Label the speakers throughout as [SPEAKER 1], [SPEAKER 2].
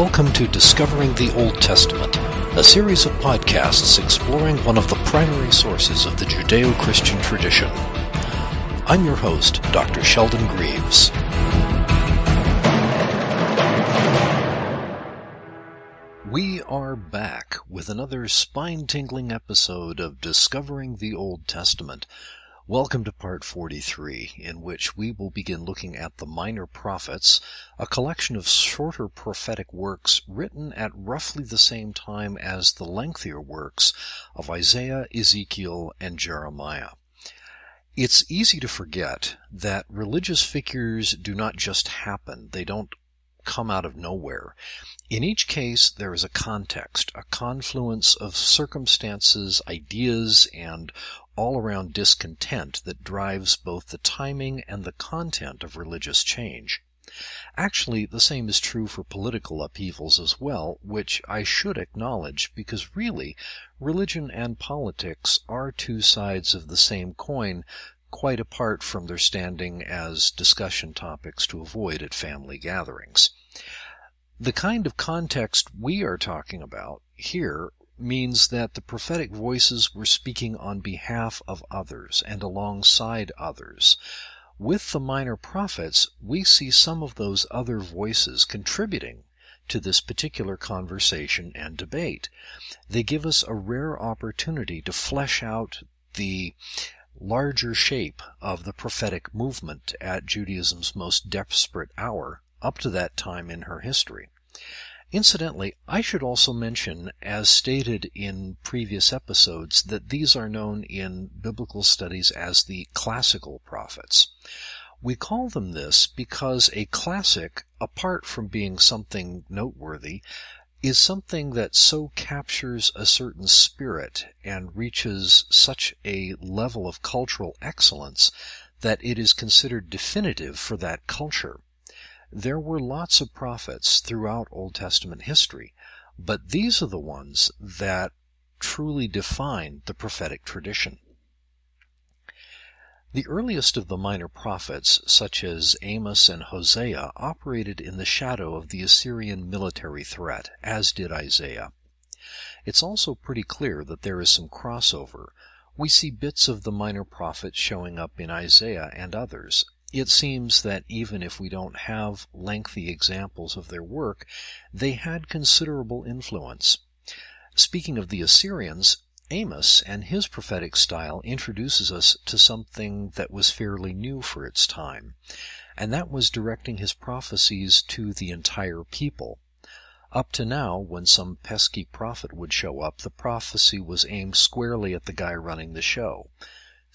[SPEAKER 1] Welcome to Discovering the Old Testament, a series of podcasts exploring one of the primary sources of the Judeo Christian tradition. I'm your host, Dr. Sheldon Greaves. We are back with another spine tingling episode of Discovering the Old Testament. Welcome to part 43, in which we will begin looking at the Minor Prophets, a collection of shorter prophetic works written at roughly the same time as the lengthier works of Isaiah, Ezekiel, and Jeremiah. It's easy to forget that religious figures do not just happen. They don't come out of nowhere. In each case, there is a context, a confluence of circumstances, ideas, and all-around discontent that drives both the timing and the content of religious change. Actually, the same is true for political upheavals as well, which I should acknowledge because really, religion and politics are two sides of the same coin, quite apart from their standing as discussion topics to avoid at family gatherings. The kind of context we are talking about here means that the prophetic voices were speaking on behalf of others and alongside others. With the minor prophets, we see some of those other voices contributing to this particular conversation and debate. They give us a rare opportunity to flesh out the larger shape of the prophetic movement at Judaism's most desperate hour up to that time in her history. Incidentally, I should also mention, as stated in previous episodes, that these are known in biblical studies as the classical prophets. We call them this because a classic, apart from being something noteworthy, is something that so captures a certain spirit and reaches such a level of cultural excellence that it is considered definitive for that culture. There were lots of prophets throughout Old Testament history, but these are the ones that truly define the prophetic tradition. The earliest of the minor prophets, such as Amos and Hosea, operated in the shadow of the Assyrian military threat, as did Isaiah. It's also pretty clear that there is some crossover. We see bits of the minor prophets showing up in Isaiah and others, it seems that even if we don't have lengthy examples of their work, they had considerable influence. Speaking of the Assyrians, Amos and his prophetic style introduces us to something that was fairly new for its time, and that was directing his prophecies to the entire people. Up to now, when some pesky prophet would show up, the prophecy was aimed squarely at the guy running the show.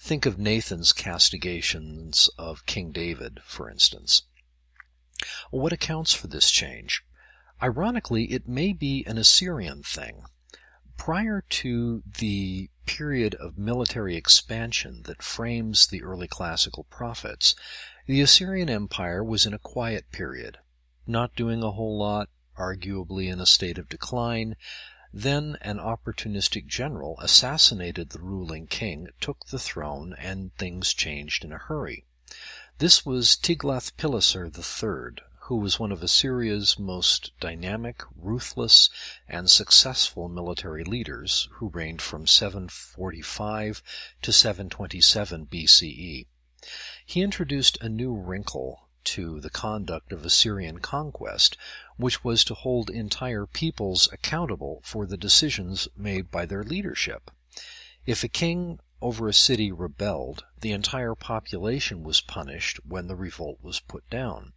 [SPEAKER 1] Think of Nathan's castigations of King David, for instance. What accounts for this change? Ironically, it may be an Assyrian thing. Prior to the period of military expansion that frames the early classical prophets, the Assyrian Empire was in a quiet period, not doing a whole lot, arguably in a state of decline, then an opportunistic general assassinated the ruling king, took the throne, and things changed in a hurry. This was Tiglath-Pileser III, who was one of Assyria's most dynamic, ruthless, and successful military leaders, who reigned from 745 to 727 BCE. He introduced a new wrinkle to the conduct of Assyrian conquest, which was to hold entire peoples accountable for the decisions made by their leadership. If a king over a city rebelled, the entire population was punished when the revolt was put down.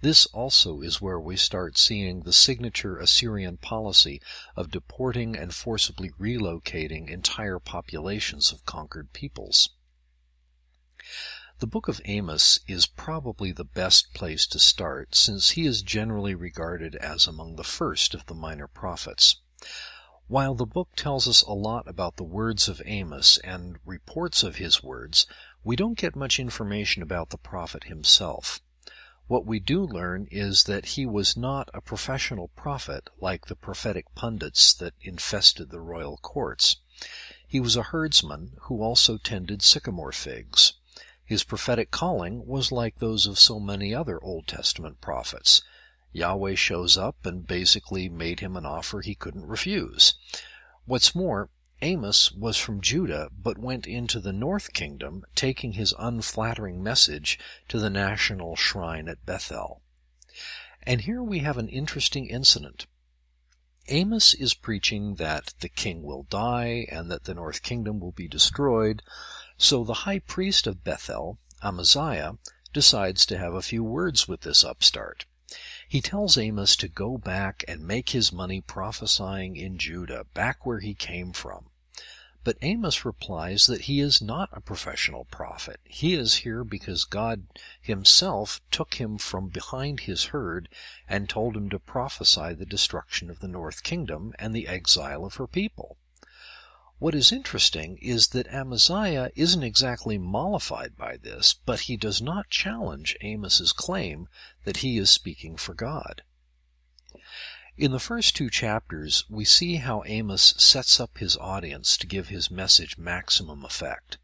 [SPEAKER 1] This also is where we start seeing the signature Assyrian policy of deporting and forcibly relocating entire populations of conquered peoples. The book of Amos is probably the best place to start since he is generally regarded as among the first of the minor prophets. While the book tells us a lot about the words of Amos and reports of his words, we don't get much information about the prophet himself. What we do learn is that he was not a professional prophet like the prophetic pundits that infested the royal courts. He was a herdsman who also tended sycamore figs. His prophetic calling was like those of so many other Old Testament prophets. Yahweh shows up and basically made him an offer he couldn't refuse. What's more, Amos was from Judah, but went into the north kingdom, taking his unflattering message to the national shrine at Bethel. And here we have an interesting incident. Amos is preaching that the king will die and that the north kingdom will be destroyed, so the high priest of Bethel, Amaziah, decides to have a few words with this upstart. He tells Amos to go back and make his money prophesying in Judah, back where he came from. But Amos replies that he is not a professional prophet. He is here because God himself took him from behind his herd and told him to prophesy the destruction of the north kingdom and the exile of her people. What is interesting is that Amaziah isn't exactly mollified by this, but he does not challenge Amos's claim that he is speaking for God. In the first two chapters, we see how Amos sets up his audience to give his message maximum effect.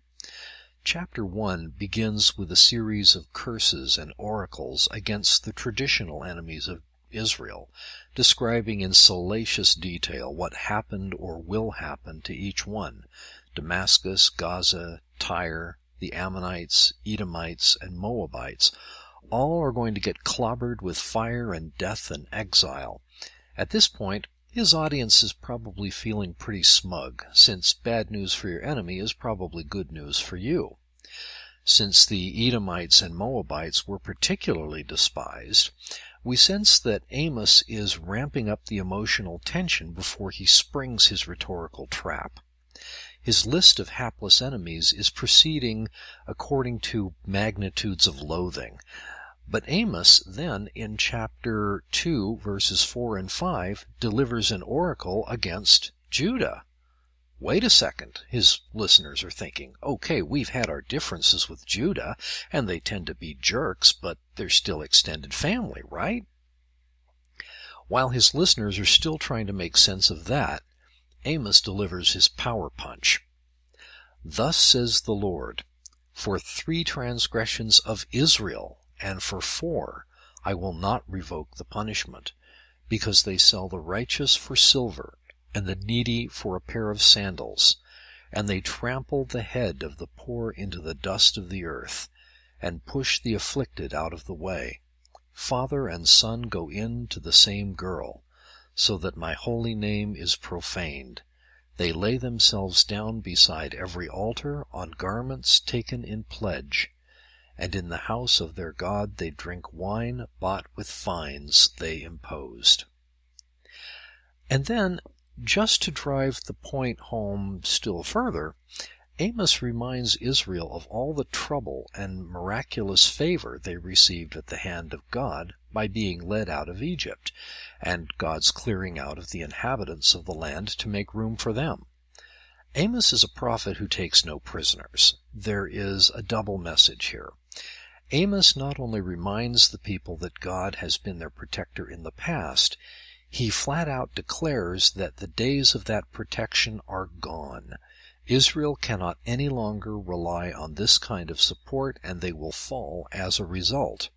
[SPEAKER 1] Chapter 1 begins with a series of curses and oracles against the traditional enemies of Israel, describing in salacious detail what happened or will happen to each one Damascus, Gaza, Tyre, the Ammonites, Edomites, and Moabites. All are going to get clobbered with fire and death and exile. At this point, his audience is probably feeling pretty smug, since bad news for your enemy is probably good news for you. Since the Edomites and Moabites were particularly despised, we sense that Amos is ramping up the emotional tension before he springs his rhetorical trap. His list of hapless enemies is proceeding according to magnitudes of loathing. But Amos then in chapter 2 verses 4 and 5 delivers an oracle against Judah. Wait a second, his listeners are thinking. Okay, we've had our differences with Judah, and they tend to be jerks, but they're still extended family, right? While his listeners are still trying to make sense of that, Amos delivers his power punch. Thus says the Lord, for three transgressions of Israel and for four I will not revoke the punishment, because they sell the righteous for silver, and the needy for a pair of sandals, and they trample the head of the poor into the dust of the earth, and push the afflicted out of the way. Father and son go in to the same girl, so that my holy name is profaned. They lay themselves down beside every altar on garments taken in pledge and in the house of their God they drink wine bought with fines they imposed. And then, just to drive the point home still further, Amos reminds Israel of all the trouble and miraculous favor they received at the hand of God by being led out of Egypt, and God's clearing out of the inhabitants of the land to make room for them. Amos is a prophet who takes no prisoners. There is a double message here. Amos not only reminds the people that God has been their protector in the past, he flat out declares that the days of that protection are gone. Israel cannot any longer rely on this kind of support and they will fall as a result.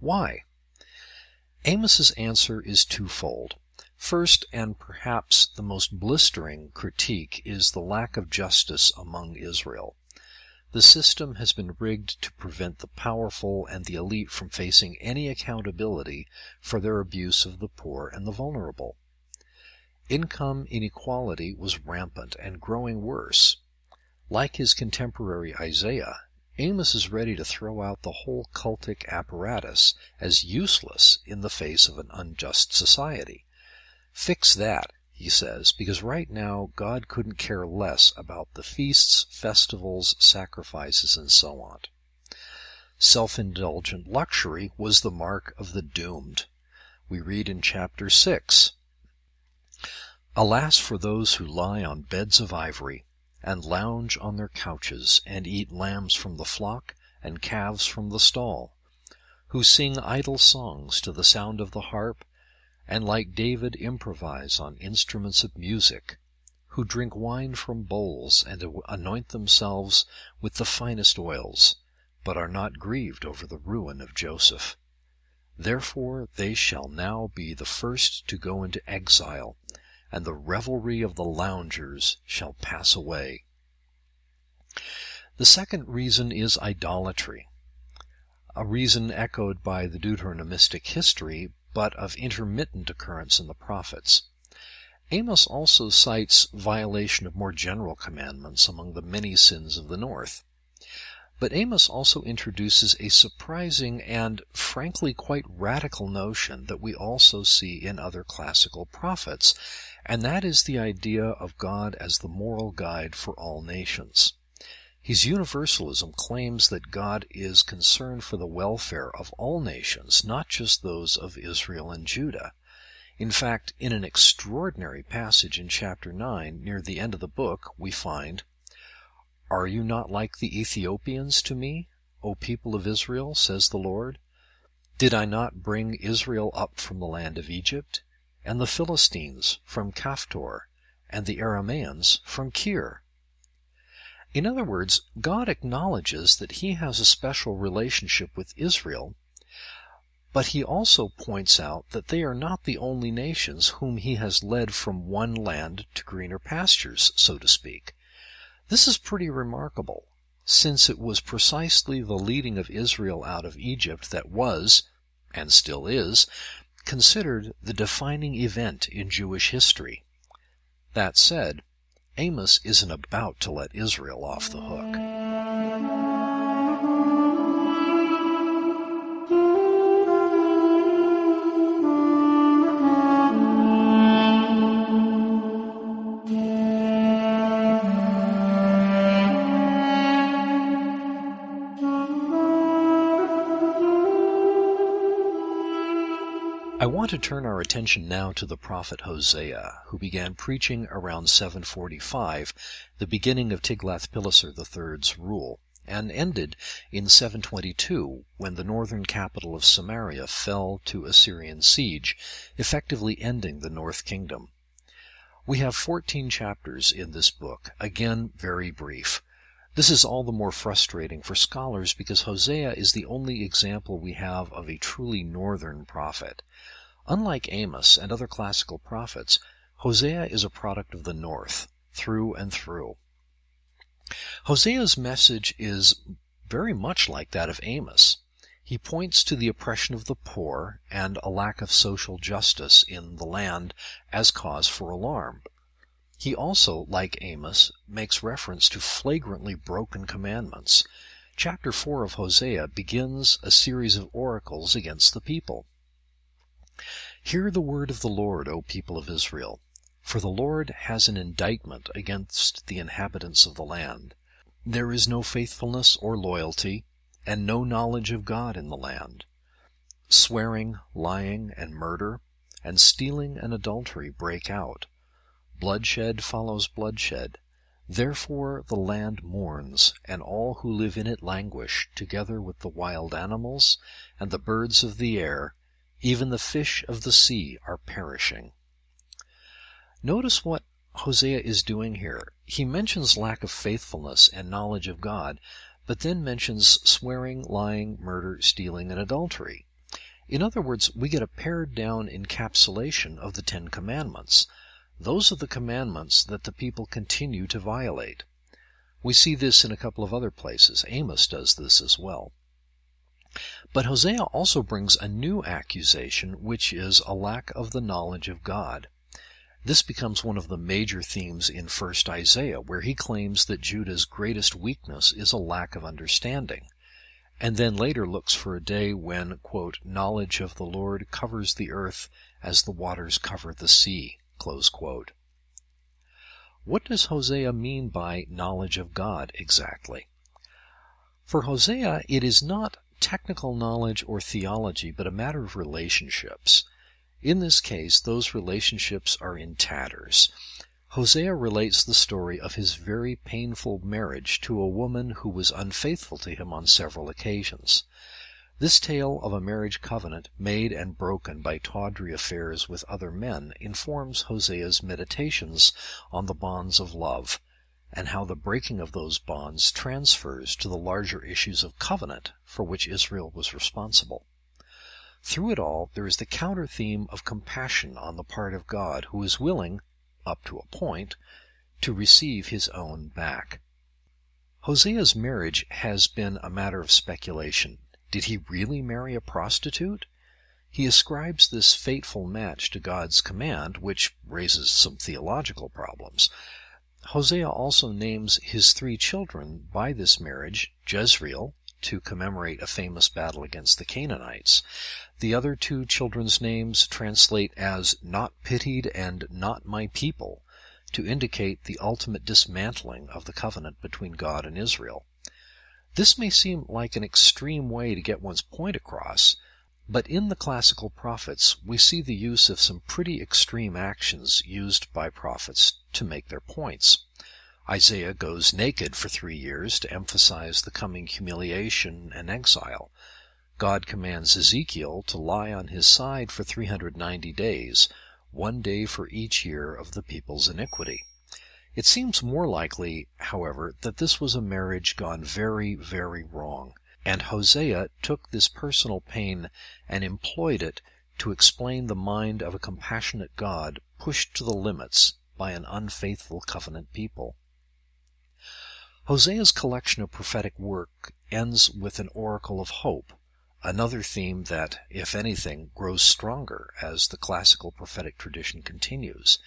[SPEAKER 1] Why? Amos's answer is twofold. First, and perhaps the most blistering critique, is the lack of justice among Israel. The system has been rigged to prevent the powerful and the elite from facing any accountability for their abuse of the poor and the vulnerable. Income inequality was rampant and growing worse. Like his contemporary Isaiah, Amos is ready to throw out the whole cultic apparatus as useless in the face of an unjust society. Fix that, he says, because right now God couldn't care less about the feasts, festivals, sacrifices, and so on. Self-indulgent luxury was the mark of the doomed. We read in chapter 6, Alas for those who lie on beds of ivory, and lounge on their couches, and eat lambs from the flock, and calves from the stall, who sing idle songs to the sound of the harp, and like David improvise on instruments of music, who drink wine from bowls and anoint themselves with the finest oils, but are not grieved over the ruin of Joseph. Therefore they shall now be the first to go into exile, and the revelry of the loungers shall pass away. The second reason is idolatry, a reason echoed by the Deuteronomistic history, but of intermittent occurrence in the prophets. Amos also cites violation of more general commandments among the many sins of the north. But Amos also introduces a surprising and frankly quite radical notion that we also see in other classical prophets, and that is the idea of God as the moral guide for all nations. His universalism claims that God is concerned for the welfare of all nations, not just those of Israel and Judah. In fact, in an extraordinary passage in chapter 9, near the end of the book, we find, Are you not like the Ethiopians to me, O people of Israel, says the Lord? Did I not bring Israel up from the land of Egypt, and the Philistines from Caphtor, and the Arameans from Kir? In other words, God acknowledges that he has a special relationship with Israel, but he also points out that they are not the only nations whom he has led from one land to greener pastures, so to speak. This is pretty remarkable, since it was precisely the leading of Israel out of Egypt that was, and still is, considered the defining event in Jewish history. That said, Amos isn't about to let Israel off the hook. Want to turn our attention now to the prophet Hosea, who began preaching around 745, the beginning of Tiglath-Pileser III's rule, and ended in 722 when the northern capital of Samaria fell to Assyrian siege, effectively ending the north kingdom. We have 14 chapters in this book, again very brief. This is all the more frustrating for scholars because Hosea is the only example we have of a truly northern prophet. Unlike Amos and other classical prophets, Hosea is a product of the north, through and through. Hosea's message is very much like that of Amos. He points to the oppression of the poor and a lack of social justice in the land as cause for alarm. He also, like Amos, makes reference to flagrantly broken commandments. Chapter 4 of Hosea begins a series of oracles against the people. Hear the word of the Lord, O people of Israel. For the Lord has an indictment against the inhabitants of the land. There is no faithfulness or loyalty, and no knowledge of God in the land. Swearing, lying, and murder, and stealing and adultery break out. Bloodshed follows bloodshed. Therefore the land mourns, and all who live in it languish, together with the wild animals and the birds of the air, even the fish of the sea are perishing. Notice what Hosea is doing here. He mentions lack of faithfulness and knowledge of God, but then mentions swearing, lying, murder, stealing, and adultery. In other words, we get a pared down encapsulation of the Ten Commandments. Those are the commandments that the people continue to violate. We see this in a couple of other places. Amos does this as well. But Hosea also brings a new accusation, which is a lack of the knowledge of God. This becomes one of the major themes in 1st Isaiah, where he claims that Judah's greatest weakness is a lack of understanding, and then later looks for a day when, quote, knowledge of the Lord covers the earth as the waters cover the sea, What does Hosea mean by knowledge of God exactly? For Hosea, it is not technical knowledge or theology, but a matter of relationships. In this case, those relationships are in tatters. Hosea relates the story of his very painful marriage to a woman who was unfaithful to him on several occasions. This tale of a marriage covenant made and broken by tawdry affairs with other men informs Hosea's meditations on the bonds of love, and how the breaking of those bonds transfers to the larger issues of covenant for which Israel was responsible. Through it all, there is the counter theme of compassion on the part of God, who is willing, up to a point, to receive his own back. Hosea's marriage has been a matter of speculation. Did he really marry a prostitute? He ascribes this fateful match to God's command, which raises some theological problems. Hosea also names his three children by this marriage, Jezreel, to commemorate a famous battle against the Canaanites. The other two children's names translate as not pitied and not my people, to indicate the ultimate dismantling of the covenant between God and Israel. This may seem like an extreme way to get one's point across, but in the classical prophets we see the use of some pretty extreme actions used by prophets to make their points. Isaiah goes naked for three years to emphasize the coming humiliation and exile. God commands Ezekiel to lie on his side for 390 days, one day for each year of the people's iniquity. It seems more likely, however, that this was a marriage gone very, very wrong, and Hosea took this personal pain and employed it to explain the mind of a compassionate God pushed to the limits by an unfaithful covenant people. Hosea's collection of prophetic work ends with an oracle of hope, another theme that, if anything, grows stronger as the classical prophetic tradition continues.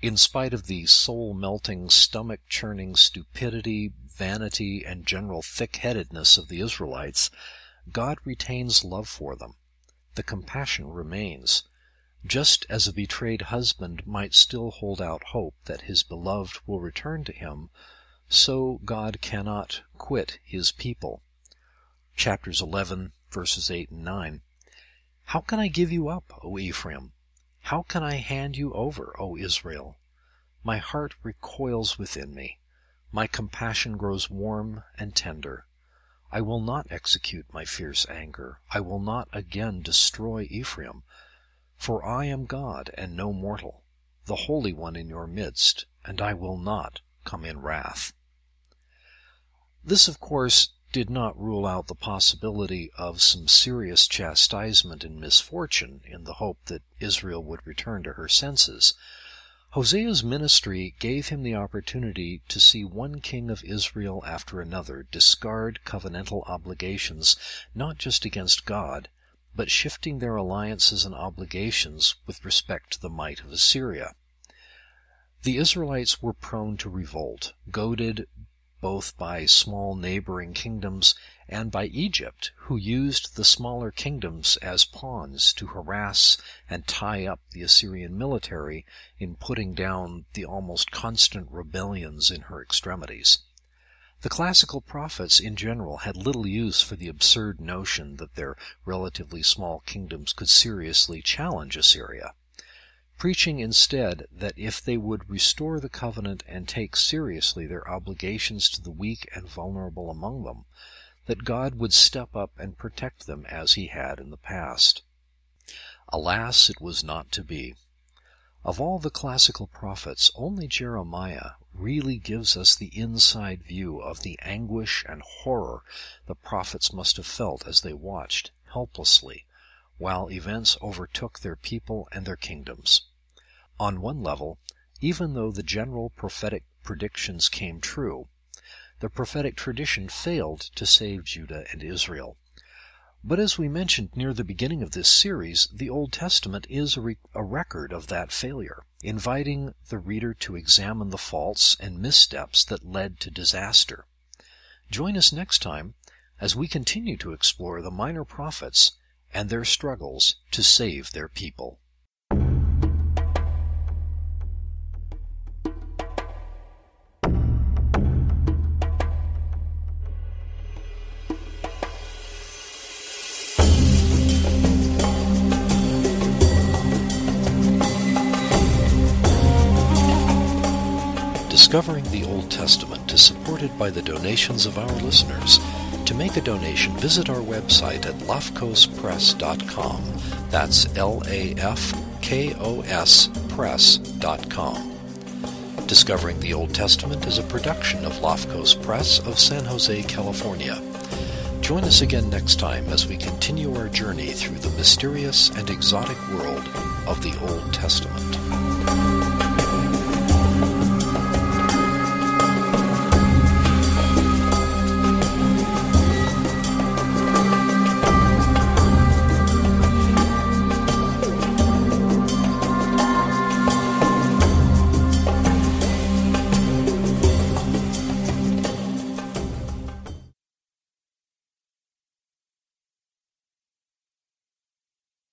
[SPEAKER 1] In spite of the soul-melting, stomach-churning stupidity, vanity, and general thick-headedness of the Israelites, God retains love for them. The compassion remains. Just as a betrayed husband might still hold out hope that his beloved will return to him, so God cannot quit his people. Chapters 11, verses 8 and 9. How can I give you up, O Ephraim? How can I hand you over, O Israel? My heart recoils within me. My compassion grows warm and tender. I will not execute my fierce anger. I will not again destroy Ephraim. For I am God and no mortal, the Holy One in your midst, and I will not come in wrath. This, of course, did not rule out the possibility of some serious chastisement and misfortune in the hope that Israel would return to her senses. Hosea's ministry gave him the opportunity to see one king of Israel after another discard covenantal obligations not just against God, but shifting their alliances and obligations with respect to the might of Assyria. The Israelites were prone to revolt, goaded both by small neighboring kingdoms and by Egypt, who used the smaller kingdoms as pawns to harass and tie up the Assyrian military in putting down the almost constant rebellions in her extremities. The classical prophets in general had little use for the absurd notion that their relatively small kingdoms could seriously challenge Assyria preaching instead that if they would restore the covenant and take seriously their obligations to the weak and vulnerable among them, that God would step up and protect them as he had in the past. Alas, it was not to be. Of all the classical prophets, only Jeremiah really gives us the inside view of the anguish and horror the prophets must have felt as they watched, helplessly, while events overtook their people and their kingdoms. On one level, even though the general prophetic predictions came true, the prophetic tradition failed to save Judah and Israel. But as we mentioned near the beginning of this series, the Old Testament is a, re- a, record of that failure, inviting the reader to examine the faults and missteps that led to disaster. Join us next time as we continue to explore the minor prophets and their struggles to save their people. Discovering the Old Testament is supported by the donations of our listeners. To make a donation, visit our website at lafkospress.com. That's L-A-F-K-O-S press.com. Discovering the Old Testament is a production of Lafkos Press of San Jose, California. Join us again next time as we continue our journey through the mysterious and exotic world of the Old Testament.